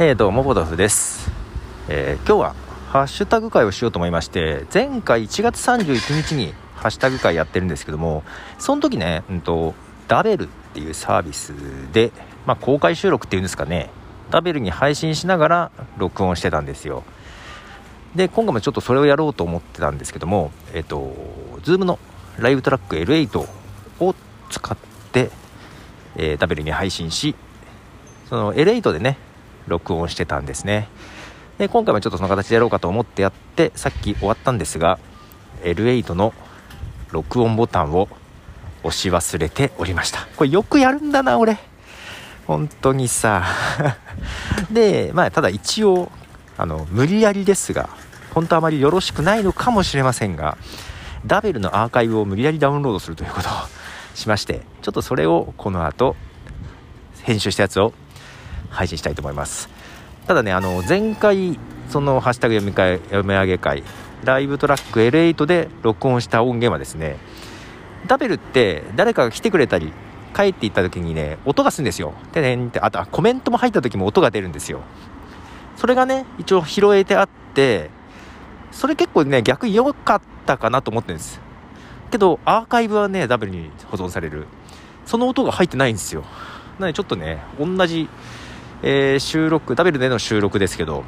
えー、どうも、ボドフです。えー今日はハッシュタグ会をしようと思いまして、前回1月31日にハッシュタグ会やってるんですけども、その時ね、うんと、ダベルっていうサービスで、まあ、公開収録っていうんですかね、ダベルに配信しながら録音してたんですよ。で、今回もちょっとそれをやろうと思ってたんですけども、えっ、と、Zoom のライブトラック L8 を使って、えダベルに配信し、その L8 でね、録音してたんですね。で今回もちょっとその形でやろうかと思ってやってさっき終わったんですが L8 の録音ボタンを押し忘れておりました。これよくやるんだな俺。本当にさ。でまあただ一応あの無理やりですが本当あまりよろしくないのかもしれませんがダベルのアーカイブを無理やりダウンロードするということをしましてちょっとそれをこの後編集したやつを配信したいと思います。ただねあの前回その「ハッシュタグ読み会読み上げ会」ライブトラック L8 で録音した音源はですねダベルって誰かが来てくれたり帰っていった時にね音がするんですよ。てねんってあとあコメントも入った時も音が出るんですよ。それがね一応拾えてあってそれ結構ね逆良かったかなと思ってるんです。けどアーカイブはねダベルに保存される。その音が入ってないんですよ。なのでちょっとね同じえー収録ダブルでの収録ですけど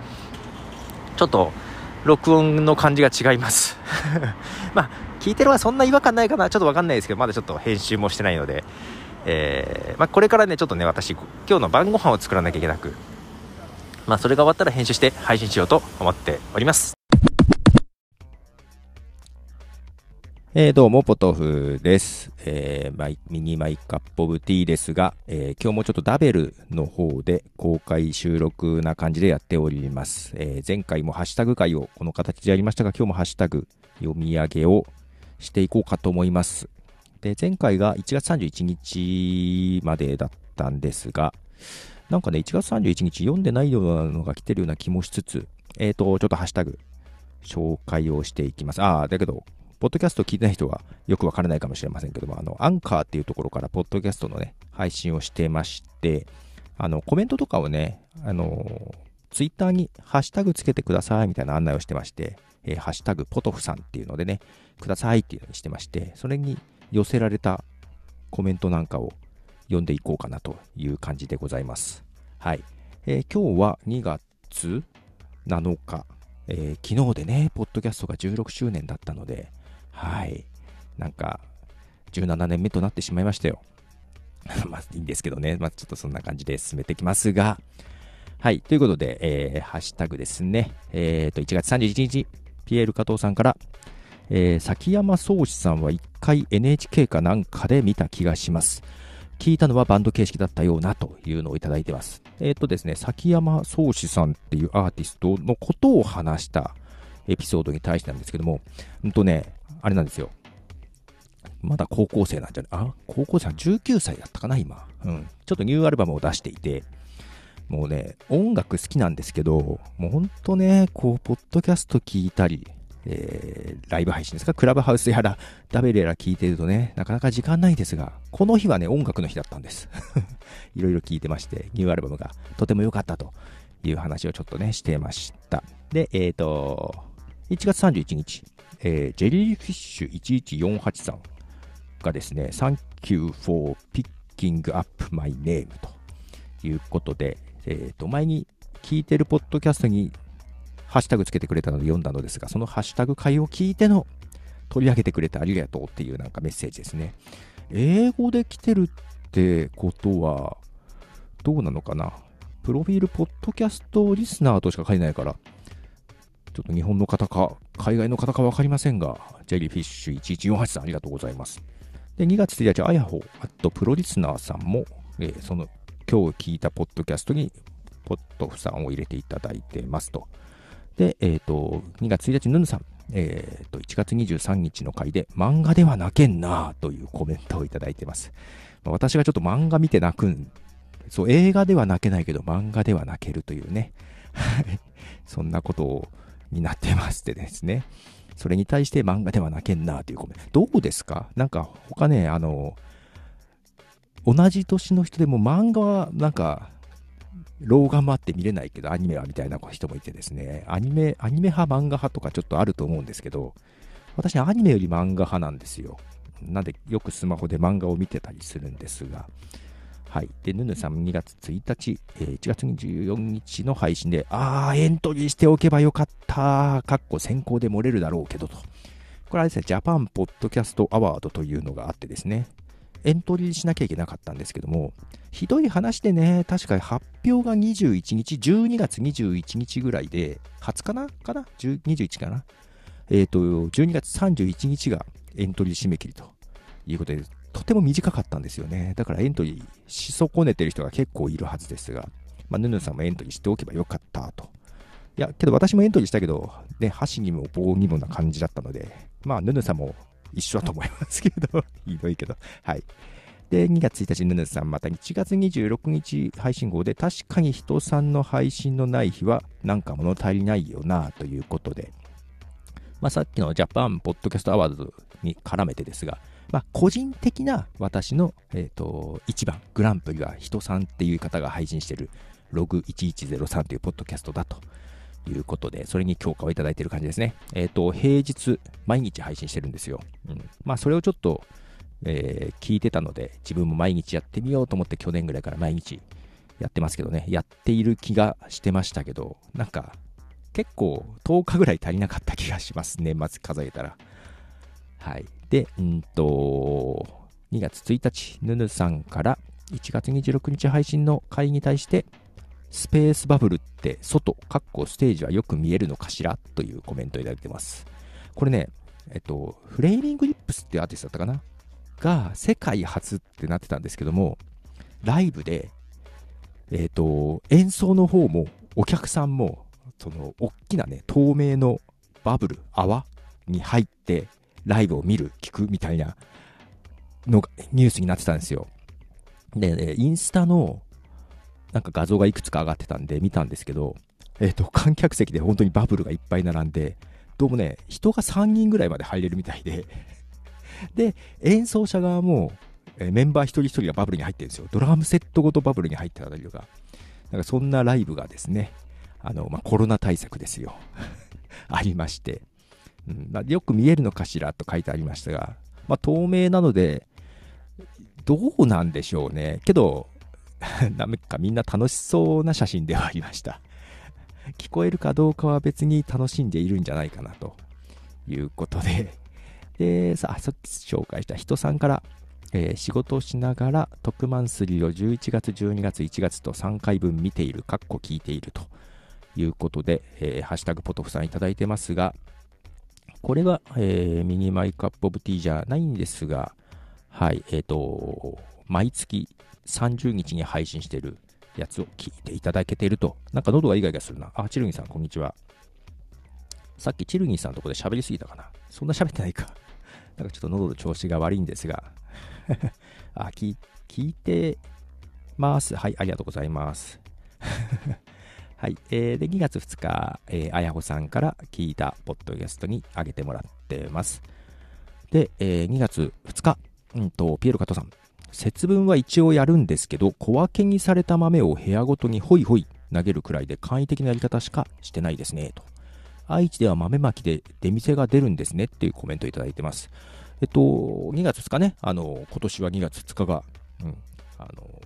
ちょっと録音の感じが違います。まあ聞いてるはそんな違和感ないかな。ちょっとわかんないですけどまだちょっと編集もしてないので、えーまあ、これからねちょっとね私今日の晩ご飯を作らなきゃいけなくまあそれが終わったら編集して配信しようと思っております。えー、どうも、ポトフです。えーマイミニマイカップオブティーですが、えー今日もちょっとダベルの方で公開収録な感じでやっております。えー前回もハッシュタグ会をこの形でやりましたが、今日もハッシュタグ読み上げをしていこうかと思います。で、前回が1月31日までだったんですが、なんかね、1月31日読んでないようなのが来てるような気もしつつ、えっ、と、ちょっとハッシュタグ紹介をしていきます。ああ、だけど、ポッドキャスト聞いてない人はよくわからないかもしれませんけども、あの、アンカーっていうところから、ポッドキャストのね、配信をしてまして、あの、コメントとかをね、あの、ツイッターにハッシュタグつけてくださいみたいな案内をしてまして、えーハッシュタグポトフさんっていうのでね、くださいっていうのにしてまして、それに寄せられたコメントなんかを読んでいこうかなという感じでございます。はい。えー今日は2月7日、えー昨日でね、ポッドキャストが16周年だったので、はい。なんか、17年目となってしまいましたよ。まあ、いいんですけどね。まあ、ちょっとそんな感じで進めていきますが、はい。ということで、えーハッシュタグですね。えっ、と、1月31日、ピエール加藤さんから、えー崎山宗志さんは一回 NHK かなんかで見た気がします。聞いたのはバンド形式だったようなというのをいただいてます。えっ、とですね、崎山宗志さんっていうアーティストのことを話したエピソードに対してなんですけども、うんとね、あれなんですよ。まだ高校生なんじゃない？あ、高校生は19歳だったかな、今。うん。ちょっとニューアルバムを出していて、もうね、音楽好きなんですけど、もうほんとね、こう、ポッドキャスト聞いたり、えー、ライブ配信ですか？クラブハウスやら、ダベルやら聞いてるとね、なかなか時間ないですが、この日はね、音楽の日だったんです。いろいろ聞いてまして、ニューアルバムがとても良かったという話をちょっとね、してました。で、えっ、と、1月31日、えージェリーフィッシュ1148さんがですね、Thank you for picking up my name ということで、えっ、と、前に聞いてるポッドキャストにハッシュタグつけてくれたので読んだのですが、そのハッシュタグ会を聞いての取り上げてくれてありがとうっていうなんかメッセージですね。英語で来てるってことは、どうなのかな？プロフィール、ポッドキャストリスナーとしか書いてないから、ちょっと日本の方か、海外の方か分かりませんが、ジェリーフィッシュ1148さんありがとうございます。で、2月1日、あやほ、あとプロリスナーさんも、えーその、今日聞いたポッドキャストに、ポッドフさんを入れていただいてますと。で、えっ、と、2月1日、ヌヌさん、えっ、と、1月23日の回で、漫画では泣けんなというコメントをいただいてます。私がちょっと漫画見て泣くん、そう、映画では泣けないけど、漫画では泣けるというね。はいそんなことをになってましてですね。それに対して漫画では泣けんなというコメント。どうですか？なんか他ね、あの、同じ年の人でも漫画はなんか老眼もあって見れないけどアニメはみたいな人もいてですね、アニメ、アニメ派、漫画派とかちょっとあると思うんですけど、私アニメより漫画派なんですよ。なんでよくスマホで漫画を見てたりするんですが、はい。で、ヌヌさん2月1日、えー、1月24日の配信で、あー、エントリーしておけばよかった。かっこ先行で漏れるだろうけどと。これはですね、ジャパンポッドキャストアワードというのがあってですね、エントリーしなきゃいけなかったんですけども、ひどい話でね、確か発表が21日、12月21日ぐらいで、20日なかな ?21 かなえっ、ー、と、12月31日がエントリー締め切りということで、とても短かったんですよね。だからエントリーし損ねてる人が結構いるはずですが、まあ、ヌヌさんもエントリーしておけばよかったと。いや、けど私もエントリーしたけど、ね、箸にも棒にもな感じだったので、まあ、ヌヌさんも一緒だと思いますけど、ひどいけど、はい。で、2月1日、ヌヌさん、また1月26日配信号で、確かに人さんの配信のない日は、なんか物足りないよな、ということで、まあ、さっきのジャパンポッドキャストアワードに絡めてですが、まあ、個人的な私の、え、ー、と、一番、グランプリは人さんっていう方が配信してるログ1103というポッドキャストだと。いうことで、それに強化をいただいている感じですね。えっ、ー、と、平日、毎日配信してるんですよ。うん。まあ、それをちょっと、えー、聞いてたので、自分も毎日やってみようと思って去年ぐらいから毎日やってますけどね、やっている気がしてましたけど、なんか、結構10日ぐらい足りなかった気がします。年末数えたら。はい。で、うんと、2月1日、ヌヌさんから1月26日配信の会に対して、スペースバブルって外、かっこステージはよく見えるのかしらというコメントをいただいてます。これね、えっと、フレーミングリップスってアーティストだったかな？が世界初ってなってたんですけども、ライブで、えっと、演奏の方もお客さんも、その、大きなね、透明のバブル、泡に入ってライブを見る、聞くみたいなのがニュースになってたんですよ。で、インスタのなんか画像がいくつか上がってたんで見たんですけど、えっ、と、観客席で本当にバブルがいっぱい並んで、どうもね、人が3人ぐらいまで入れるみたいで で、演奏者側も、えメンバー一人一人がバブルに入ってるんですよ。ドラムセットごとバブルに入ってたりとか、なんかそんなライブがですね、あの、まあ、コロナ対策ですよ。ありまして、うんまあ、よく見えるのかしらと書いてありましたが、まあ、透明なので、どうなんでしょうね。けど、なんかみんな楽しそうな写真ではありました。聞こえるかどうかは別に楽しんでいるんじゃないかなということで、で、さあ、さっき紹介した人さんから、えー、仕事をしながら特マンスリーを11月、12月、1月と3回分見ている、かっこ聞いているということで、えー、ハッシュタグポトフさんいただいてますが、これは、えー、ミニマイクアップオブティーじゃないんですが、はい、えっ、ー、と、毎月30日に配信してるやつを聞いていただけていると、なんか喉がイガイガするな。あ、チルギンさん、こんにちは。さっきチルギンさんのとこで喋りすぎたかな。そんな喋ってないか。なんかちょっと喉の調子が悪いんですが。あ、聞いてます。はい、ありがとうございます。はい。えー、で、2月2日、えー、あやほさんから聞いたポッドキャストに上げてもらってます。で、えー、2月2日、うんと、ピエロ加藤さん。節分は一応やるんですけど、小分けにされた豆を部屋ごとにホイホイ投げるくらいで簡易的なやり方しかしてないですね、と。愛知では豆まきで出店が出るんですねっていうコメントいただいてます。えっと、2月2日ね、あの、今年は2月2日が、うん、あの、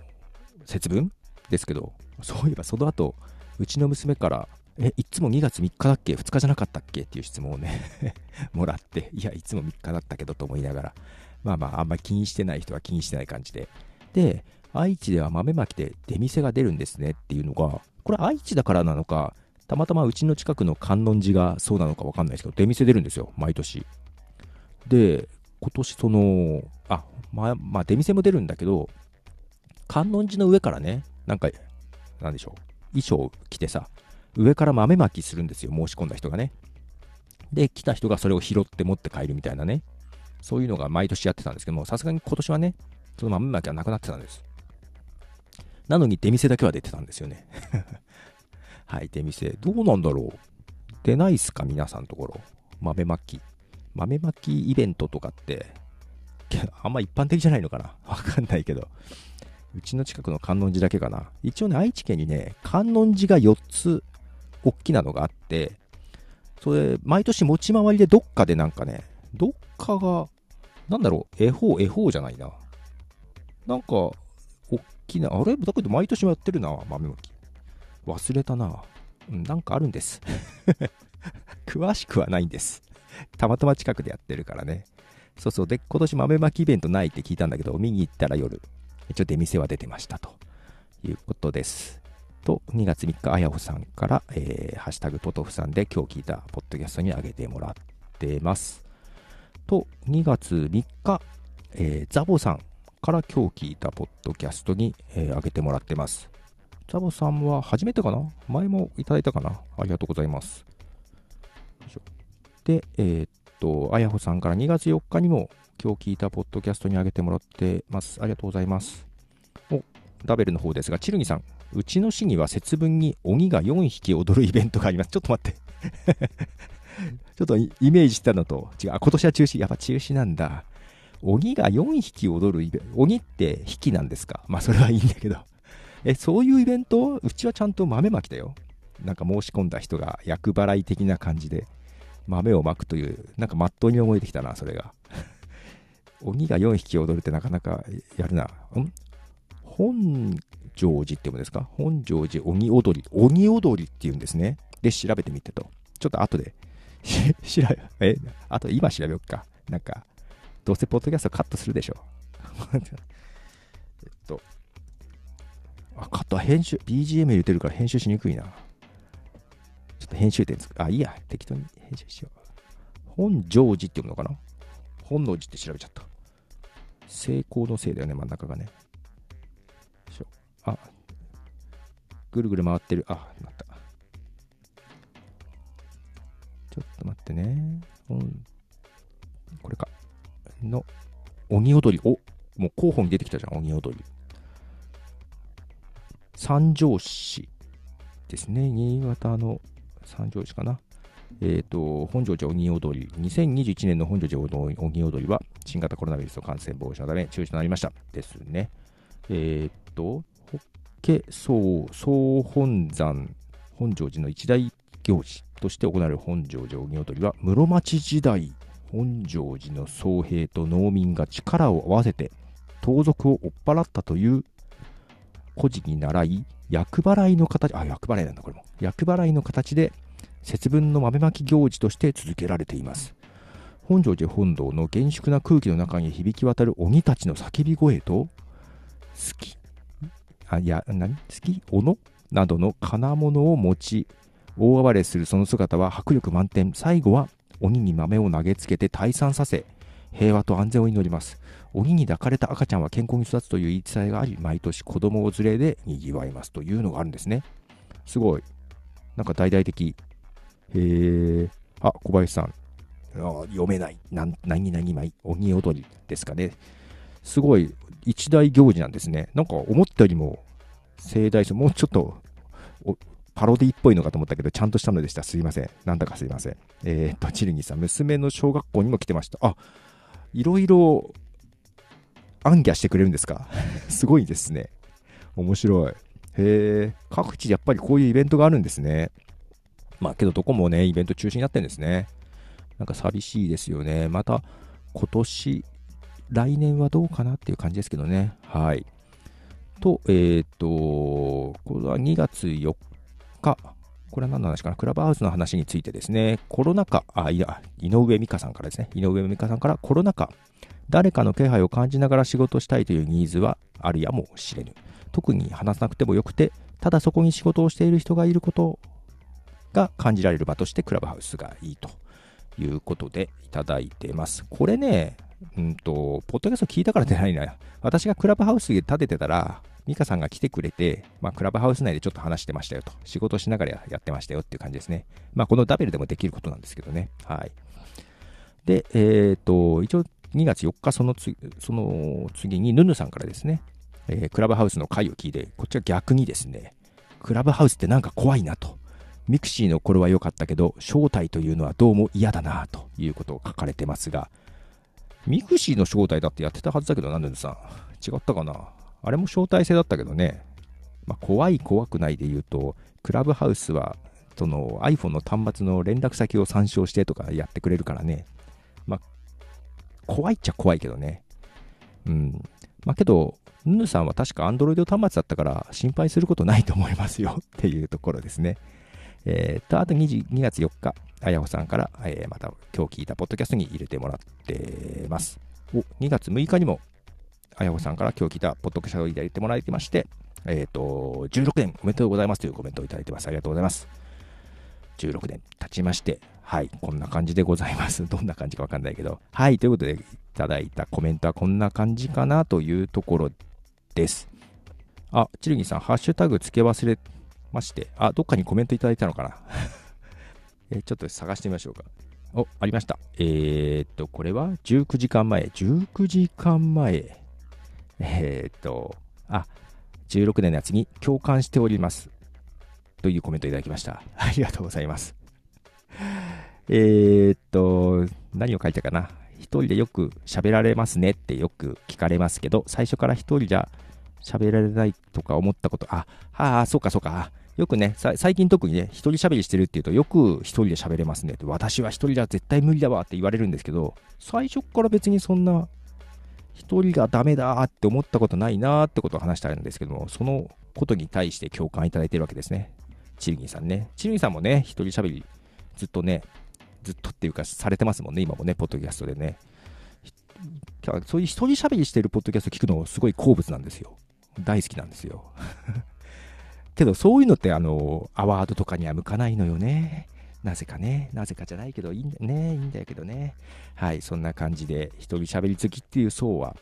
節分ですけど、そういえばその後、うちの娘から、え、いつも2月3日だっけ ?2 日じゃなかったっけ？っていう質問をね もらって、いや、いつも3日だったけどと思いながら、まあまあ、あんまり気にしてない人は気にしてない感じで。で、愛知では豆まきで出店が出るんですねっていうのが、これ愛知だからなのか、たまたまうちの近くの観音寺がそうなのかわかんないですけど、出店出るんですよ、毎年。で、今年その、あ、まあ、まあ、出店も出るんだけど、観音寺の上からね、なんか、なんでしょう、衣装着てさ、上から豆まきするんですよ、申し込んだ人がね。で、来た人がそれを拾って持って帰るみたいなね。そういうのが毎年やってたんですけども、さすがに今年はね、その豆まきはなくなってたんです。なのに出店だけは出てたんですよね。はい、出店。どうなんだろう出ないっすか皆さんのところ。豆まき。豆まきイベントとかって、あんま一般的じゃないのかなわかんないけど。うちの近くの観音寺だけかな。一応ね、愛知県にね、観音寺が4つ、大きなのがあって、それ、毎年持ち回りでどっかでなんかね、どっかが、なんだろう、恵方、恵方じゃないな。なんか、大きな、あれ？だけど毎年もやってるな、豆まき。忘れたな。うん、なんかあるんです。詳しくはないんです。たまたま近くでやってるからね。そうそう。で、今年豆まきイベントないって聞いたんだけど、見に行ったら夜、一応出店は出てましたということです。と、2月3日、あやほさんから、えー、ハッシュタグポトフさんで今日聞いたポッドキャストに上げてもらってます。と、2月3日、えー、ザボさんから今日聞いたポッドキャストに、えー、上げてもらってます。ザボさんは初めてかな？前もいただいたかな？ありがとうございます。で、えー、っと、あやほさんから2月4日にも今日聞いたポッドキャストに上げてもらってます。ありがとうございます。お、ダベルの方ですが、チルギさん、うちの市には節分に鬼が4匹踊るイベントがあります。ちょっと待って ちょっとイメージしたのと違う。今年は中止。やっぱ中止なんだ。鬼が4匹踊るイベント。鬼って匹なんですか？まあそれはいいんだけど。え、そういうイベント？うちはちゃんと豆まきだよ。なんか申し込んだ人が厄払い的な感じで豆をまくという、なんかまっとうに思えてきたな、それが。鬼が4匹踊るってなかなかやるな。ん？本庄寺って読むんですか？本庄寺鬼踊り。鬼踊りっていうんですね。で、調べてみてと。ちょっと後で 調べ、え、あと今調べよっか。なんか、どうせポッドキャストカットするでしょ。えっと、あ、カット、編集、BGM 入れてるから編集しにくいな。ちょっと編集点つく。あ、いいや。適当に編集しよう。本庄寺って読むのかな？本能寺って調べちゃった。成功のせいだよね、真ん中がね。あ、ぐるぐる回ってる。あ、なった。ちょっと待ってね。うん、これか。の、鬼踊り。おもう候補に出てきたじゃん、鬼踊り。三条市ですね。新潟の三条市かな。えっ、ー、と、本庄寺鬼踊り。2021年の本庄寺鬼踊りは、新型コロナウイルスの感染防止のため中止となりました。ですね。えっ、ー、と、法華総総本山本庄寺の一大行事として行われる本庄寺鬼踊りは、室町時代、本庄寺の僧兵と農民が力を合わせて盗賊を追っ払ったという故事に倣い、厄払いの形、あ、厄払いなんだ、これも。厄払いの形で、節分の豆まき行事として続けられています。本庄寺本堂の厳粛な空気の中に響き渡る鬼たちの叫び声と、好き、あ、いや、何？好き斧？などの金物を持ち、大暴れするその姿は迫力満点。最後は鬼に豆を投げつけて退散させ、平和と安全を祈ります。鬼に抱かれた赤ちゃんは健康に育つという言い伝えがあり、毎年子供を連れで賑わいますというのがあるんですね。すごい。なんか大々的。へえ。あ、小林さん。読めない。な何々枚。鬼踊りですかね。すごい一大行事なんですね。なんか思ったよりも盛大し、もうちょっとパロディっぽいのかと思ったけど、ちゃんとしたのでした。すいません。なんだかすいません。えー、っと、チルニーさん、娘の小学校にも来てました。あ、いろいろ暗記してくれるんですか？すごいですね。面白い。へえ、各地やっぱりこういうイベントがあるんですね。まあけどどこもね、イベント中止になってるんですね。なんか寂しいですよね。また今年、来年はどうかなっていう感じですけどね。はい。と、えっ、ー、と、これは2月4日。これは何の話かな？クラブハウスの話についてですね。コロナ禍、あ、いや、井上美香さんからですね。井上美香さんからコロナ禍、誰かの気配を感じながら仕事したいというニーズはあるやもしれぬ。特に話さなくてもよくて、ただそこに仕事をしている人がいることが感じられる場としてクラブハウスがいいということでいただいてます。これね、うんと、ポッドキャスト聞いたからじゃないな。私がクラブハウスで立ててたら、ミカさんが来てくれて、まあ、クラブハウス内でちょっと話してましたよと。仕事しながらやってましたよっていう感じですね。まあ、このダベルでもできることなんですけどね。はい。で、えっ、ー、と、一応2月4日その次、その次にヌヌさんからですね、えー、クラブハウスの回を聞いて、こっちは逆にですね、クラブハウスってなんか怖いなと。ミクシーの頃は良かったけど、招待というのはどうも嫌だなということを書かれてますが、ミクシーの招待だってやってたはずだけどな、ヌヌさん。違ったかな？あれも招待制だったけどね。まあ、怖い怖くないで言うと、クラブハウスは、その iPhone の端末の連絡先を参照してとかやってくれるからね。まあ、怖いっちゃ怖いけどね。うん。まあけど、ヌヌさんは確か Android 端末だったから心配することないと思いますよっていうところですね。えー、と、あと 2, 2月4日、あやほさんから、えー、また今日聞いたポッドキャストに入れてもらってます。お、2月6日にも、あやほさんから今日聞いたポッドキャストを入れてもらってまして、えっ、と、16年おめでとうございますというコメントをいただいてます。ありがとうございます。16年経ちまして、はい、こんな感じでございます。どんな感じかわかんないけど、はい、ということでいただいたコメントはこんな感じかなというところです。あ、チルギさん、ハッシュタグ付け忘れまして、あ、どっかにコメントいただいたのかな？えちょっと探してみましょうか。お、ありました。えー、っと、これは19時間前。19時間前。えー、っと、あ、16年のやつに共感しております。というコメントいただきました。ありがとうございます。えー、っと、何を書いたかな？一人でよく喋られますねってよく聞かれますけど、最初から一人じゃ喋られないとか思ったこと、あ、はあ、そうかそうか。よくね、最近特にね、一人喋りしてるっていうと、よく一人で喋れますね。私は一人じゃ絶対無理だわって言われるんですけど、最初から別にそんな、一人がダメだって思ったことないなってことを話したんですけども、そのことに対して共感いただいてるわけですね。チルギンさんね。チルギンさんもね、一人喋りずっとね、ずっとっていうかされてますもんね、今もね、ポッドキャストでね。そういう一人喋りしてるポッドキャスト聞くのすごい好物なんですよ。大好きなんですよ。けどそういうのってあの、アワードとかには向かないのよね。なぜかね。なぜかじゃないけど、いいんだね。いいんだけどね。はい。そんな感じで、一人喋り好きっていう層は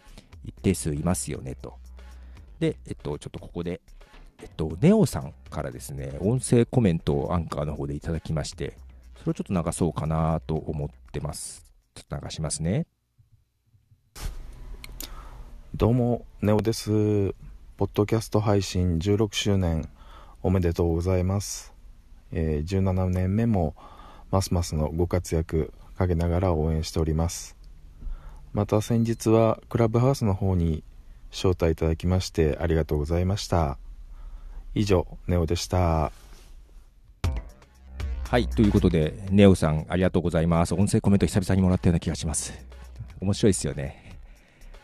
一定数いますよね、と。で、えっと、ちょっとここで、えっと、ネオさんからですね、音声コメントをアンカーの方でいただきまして、それをちょっと流そうかなと思ってます。ちょっと流しますね。どうも、ネオです。ポッドキャスト配信16周年おめでとうございます。えー、17年目もますますのご活躍陰ながら応援しております。また先日はクラブハウスの方に招待いただきましてありがとうございました。以上、ネオでした。はい、ということで、ネオさん、ありがとうございます。音声コメント久々にもらったような気がします。面白いですよね。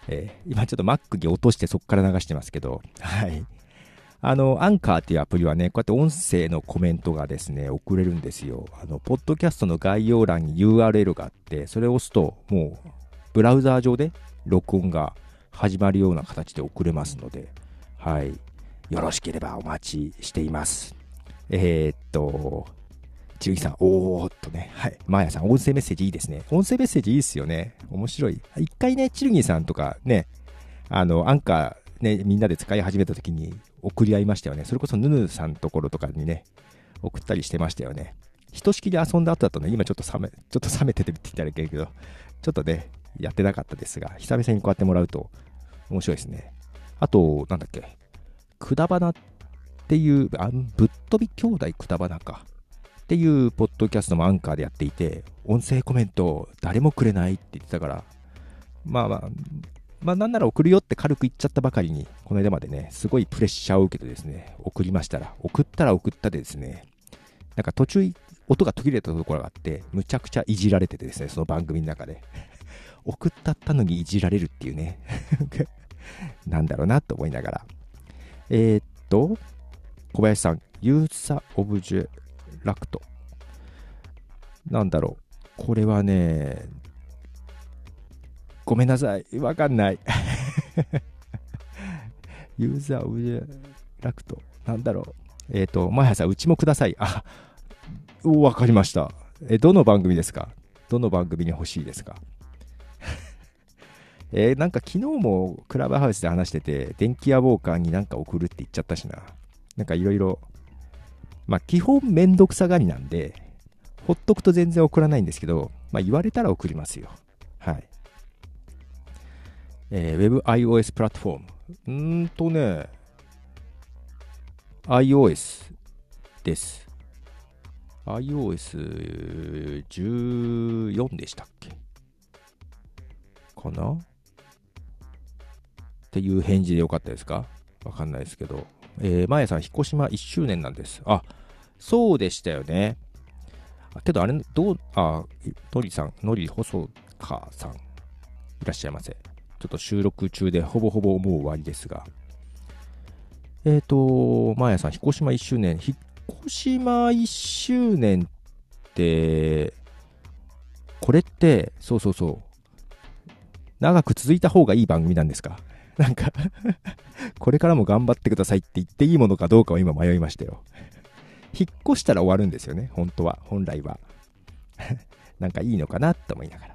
えー、今ちょっと Mac に落としてそこから流してますけど、はい。あの、アンカーっていうアプリはね、こうやって音声のコメントがですね、送れるんですよ。あの、ポッドキャストの概要欄に URL があって、それを押すと、もう、ブラウザー上で録音が始まるような形で送れますので、はい。よろしければお待ちしています。えー、っと、ちるぎさん、おーっとね、はい。まーやさん、音声メッセージいいですね。音声メッセージいいっすよね。面白い。一回ね、ちるぎさんとかね、あの、アンカーね、みんなで使い始めた時に送り合いましたよね。それこそヌヌさんところとかにね、送ったりしてましたよね。ひとしきり遊んだ後だとね、今ちょっと冷め、ちょっと冷めててって言ったらいけないけど、ちょっとね、やってなかったですが、久々にこうやってもらうと面白いですね。あと、なんだっけ、くだばなっていう、あぶっ飛び兄弟くだばなか。っていうポッドキャストもアンカーでやっていて、音声コメント誰もくれないって言ってたから、まあまあ、まあなんなら送るよって軽く言っちゃったばかりに、この間までね、すごいプレッシャーを受けてですね、送りましたら、送ったら送ったでですね、なんか途中音が途切れたところがあって、むちゃくちゃいじられててですね、その番組の中で。送ったったのにいじられるっていうね なんだろうなと思いながら。えー、っと、小林さん、ユーザーオブジェラクト。なんだろう。これはね、ごめんなさい。わかんない。ユーザーオブジェラクト。なんだろう。えっ、ー、と、前原さん、うちもください。あ、わかりました。え、どの番組ですか？どの番組に欲しいですか？えー、なんか昨日もクラブハウスで話してて、電気屋ウォーカーになんか送るって言っちゃったしな。なんかいろいろまあ、基本めんどくさがりなんで、ほっとくと全然送らないんですけど、まあ、言われたら送りますよ。えー、WebIOS プラットフォーム。うーんとね、iOS です。iOS14 でしたっけ？かな？っていう返事でよかったですか？わかんないですけど。えー、まやさん、彦島1周年なんです。あ、そうでしたよね。けど、あれ、どう、あ、のりさん、のり細川さん、いらっしゃいませ。ちょっと収録中でほぼほぼもう終わりですが。えっ、ー、と、まやさん、彦島1周年。彦島1周年って、これって、そうそうそう、長く続いた方がいい番組なんですか？なんか これからも頑張ってくださいって言っていいものかどうかは今迷いましたよ。引っ越したら終わるんですよね、本当は、本来は。なんかいいのかなと思いながら。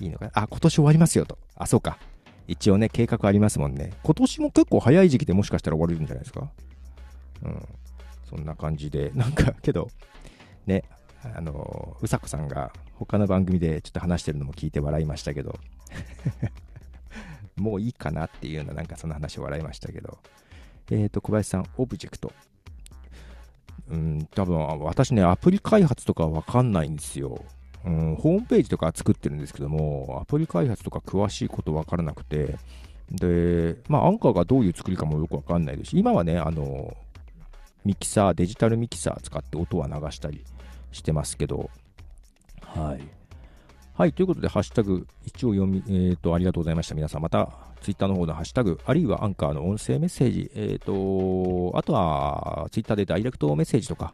いいのかな？あ、今年終わりますよと。あ、そうか。一応ね、計画ありますもんね。今年も結構早い時期でもしかしたら終われるんじゃないですか？うん。そんな感じで、なんか、けど、ね、あの、うさこさんが他の番組でちょっと話してるのも聞いて笑いましたけど、もういいかなっていうような、なんかその話を笑いましたけど、えっ、ー、と、小林さん、オブジェクト。うん、多分私ね、アプリ開発とかわかんないんですよ。うん、ホームページとか作ってるんですけども、アプリ開発とか詳しいことわからなくて、で、まあ、アンカーがどういう作りかもよくわかんないですし、今はね、あの、ミキサー、デジタルミキサー使って音は流したりしてますけど、はい。はい、ということで、ハッシュタグ、一応読み、えっ、ー、と、ありがとうございました。皆さん、また、ツイッターの方のハッシュタグ、あるいはアンカーの音声メッセージ、えっ、ー、と、あとは、ツイッターでダイレクトメッセージとか、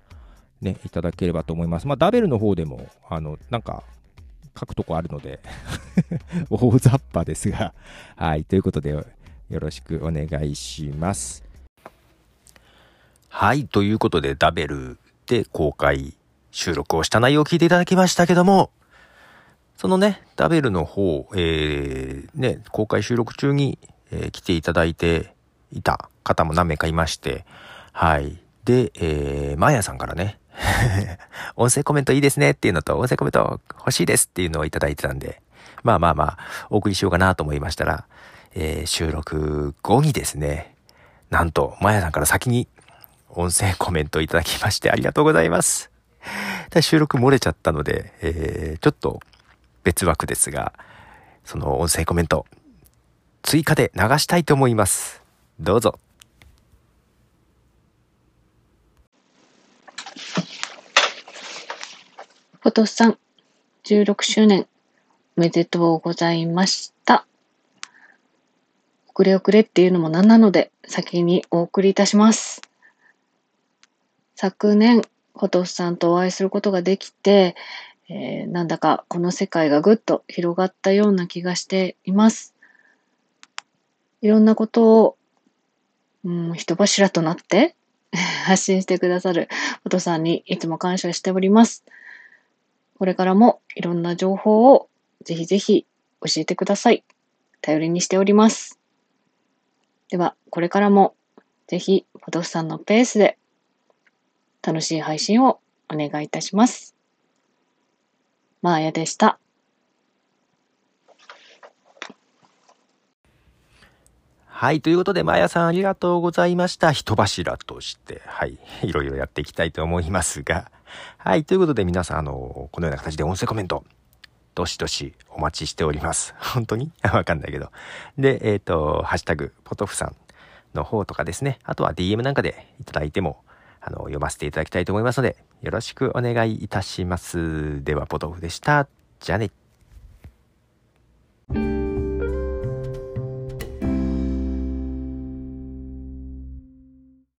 ね、いただければと思います。まあ、ダベルの方でも、あの、なんか、書くとこあるので 大雑把ですが、はい、ということで、よろしくお願いします。はい、ということで、ダベルで公開収録をした内容を聞いていただきましたけども、そのね、ダベルの方、えー、ね、公開収録中に、えー、来ていただいていた方も何名かいまして、はい。で、えー、マーヤさんからね、音声コメントいいですねっていうのと、音声コメント欲しいですっていうのをいただいてたんで、まあまあまあ、お送りしようかなと思いましたら、えー、収録後にですね、なんと、マヤさんから先に音声コメントいただきましてありがとうございます。収録漏れちゃったので、えー、ちょっと別枠ですが、その音声コメント、追加で流したいと思います。どうぞ。フォトさん、16周年、おめでとうございました。遅れ遅れっていうのもなんなので、先にお送りいたします。昨年、フォトスさんとお会いすることができて、えー、なんだかこの世界がぐっと広がったような気がしています。いろんなことを、うん、人柱となって 発信してくださるお父さんにいつも感謝しております。これからもいろんな情報をぜひぜひ教えてください。頼りにしております。では、これからもぜひ、ポトフさんのペースで楽しい配信をお願いいたします。マーヤでした。はい。ということで、マーヤさんありがとうございました。人柱として、はい。いろいろやっていきたいと思いますが。はい。ということで皆さん、あの、このような形で音声コメント、どしどしお待ちしております。本当に？わかんないけど。で、えっ、ー、と、ハッシュタグ、ポトフさんの方とかですね。あとは DM なんかでいただいても、あの、読ませていただきたいと思いますので、よろしくお願いいたします。では、ポトフでした。じゃあね。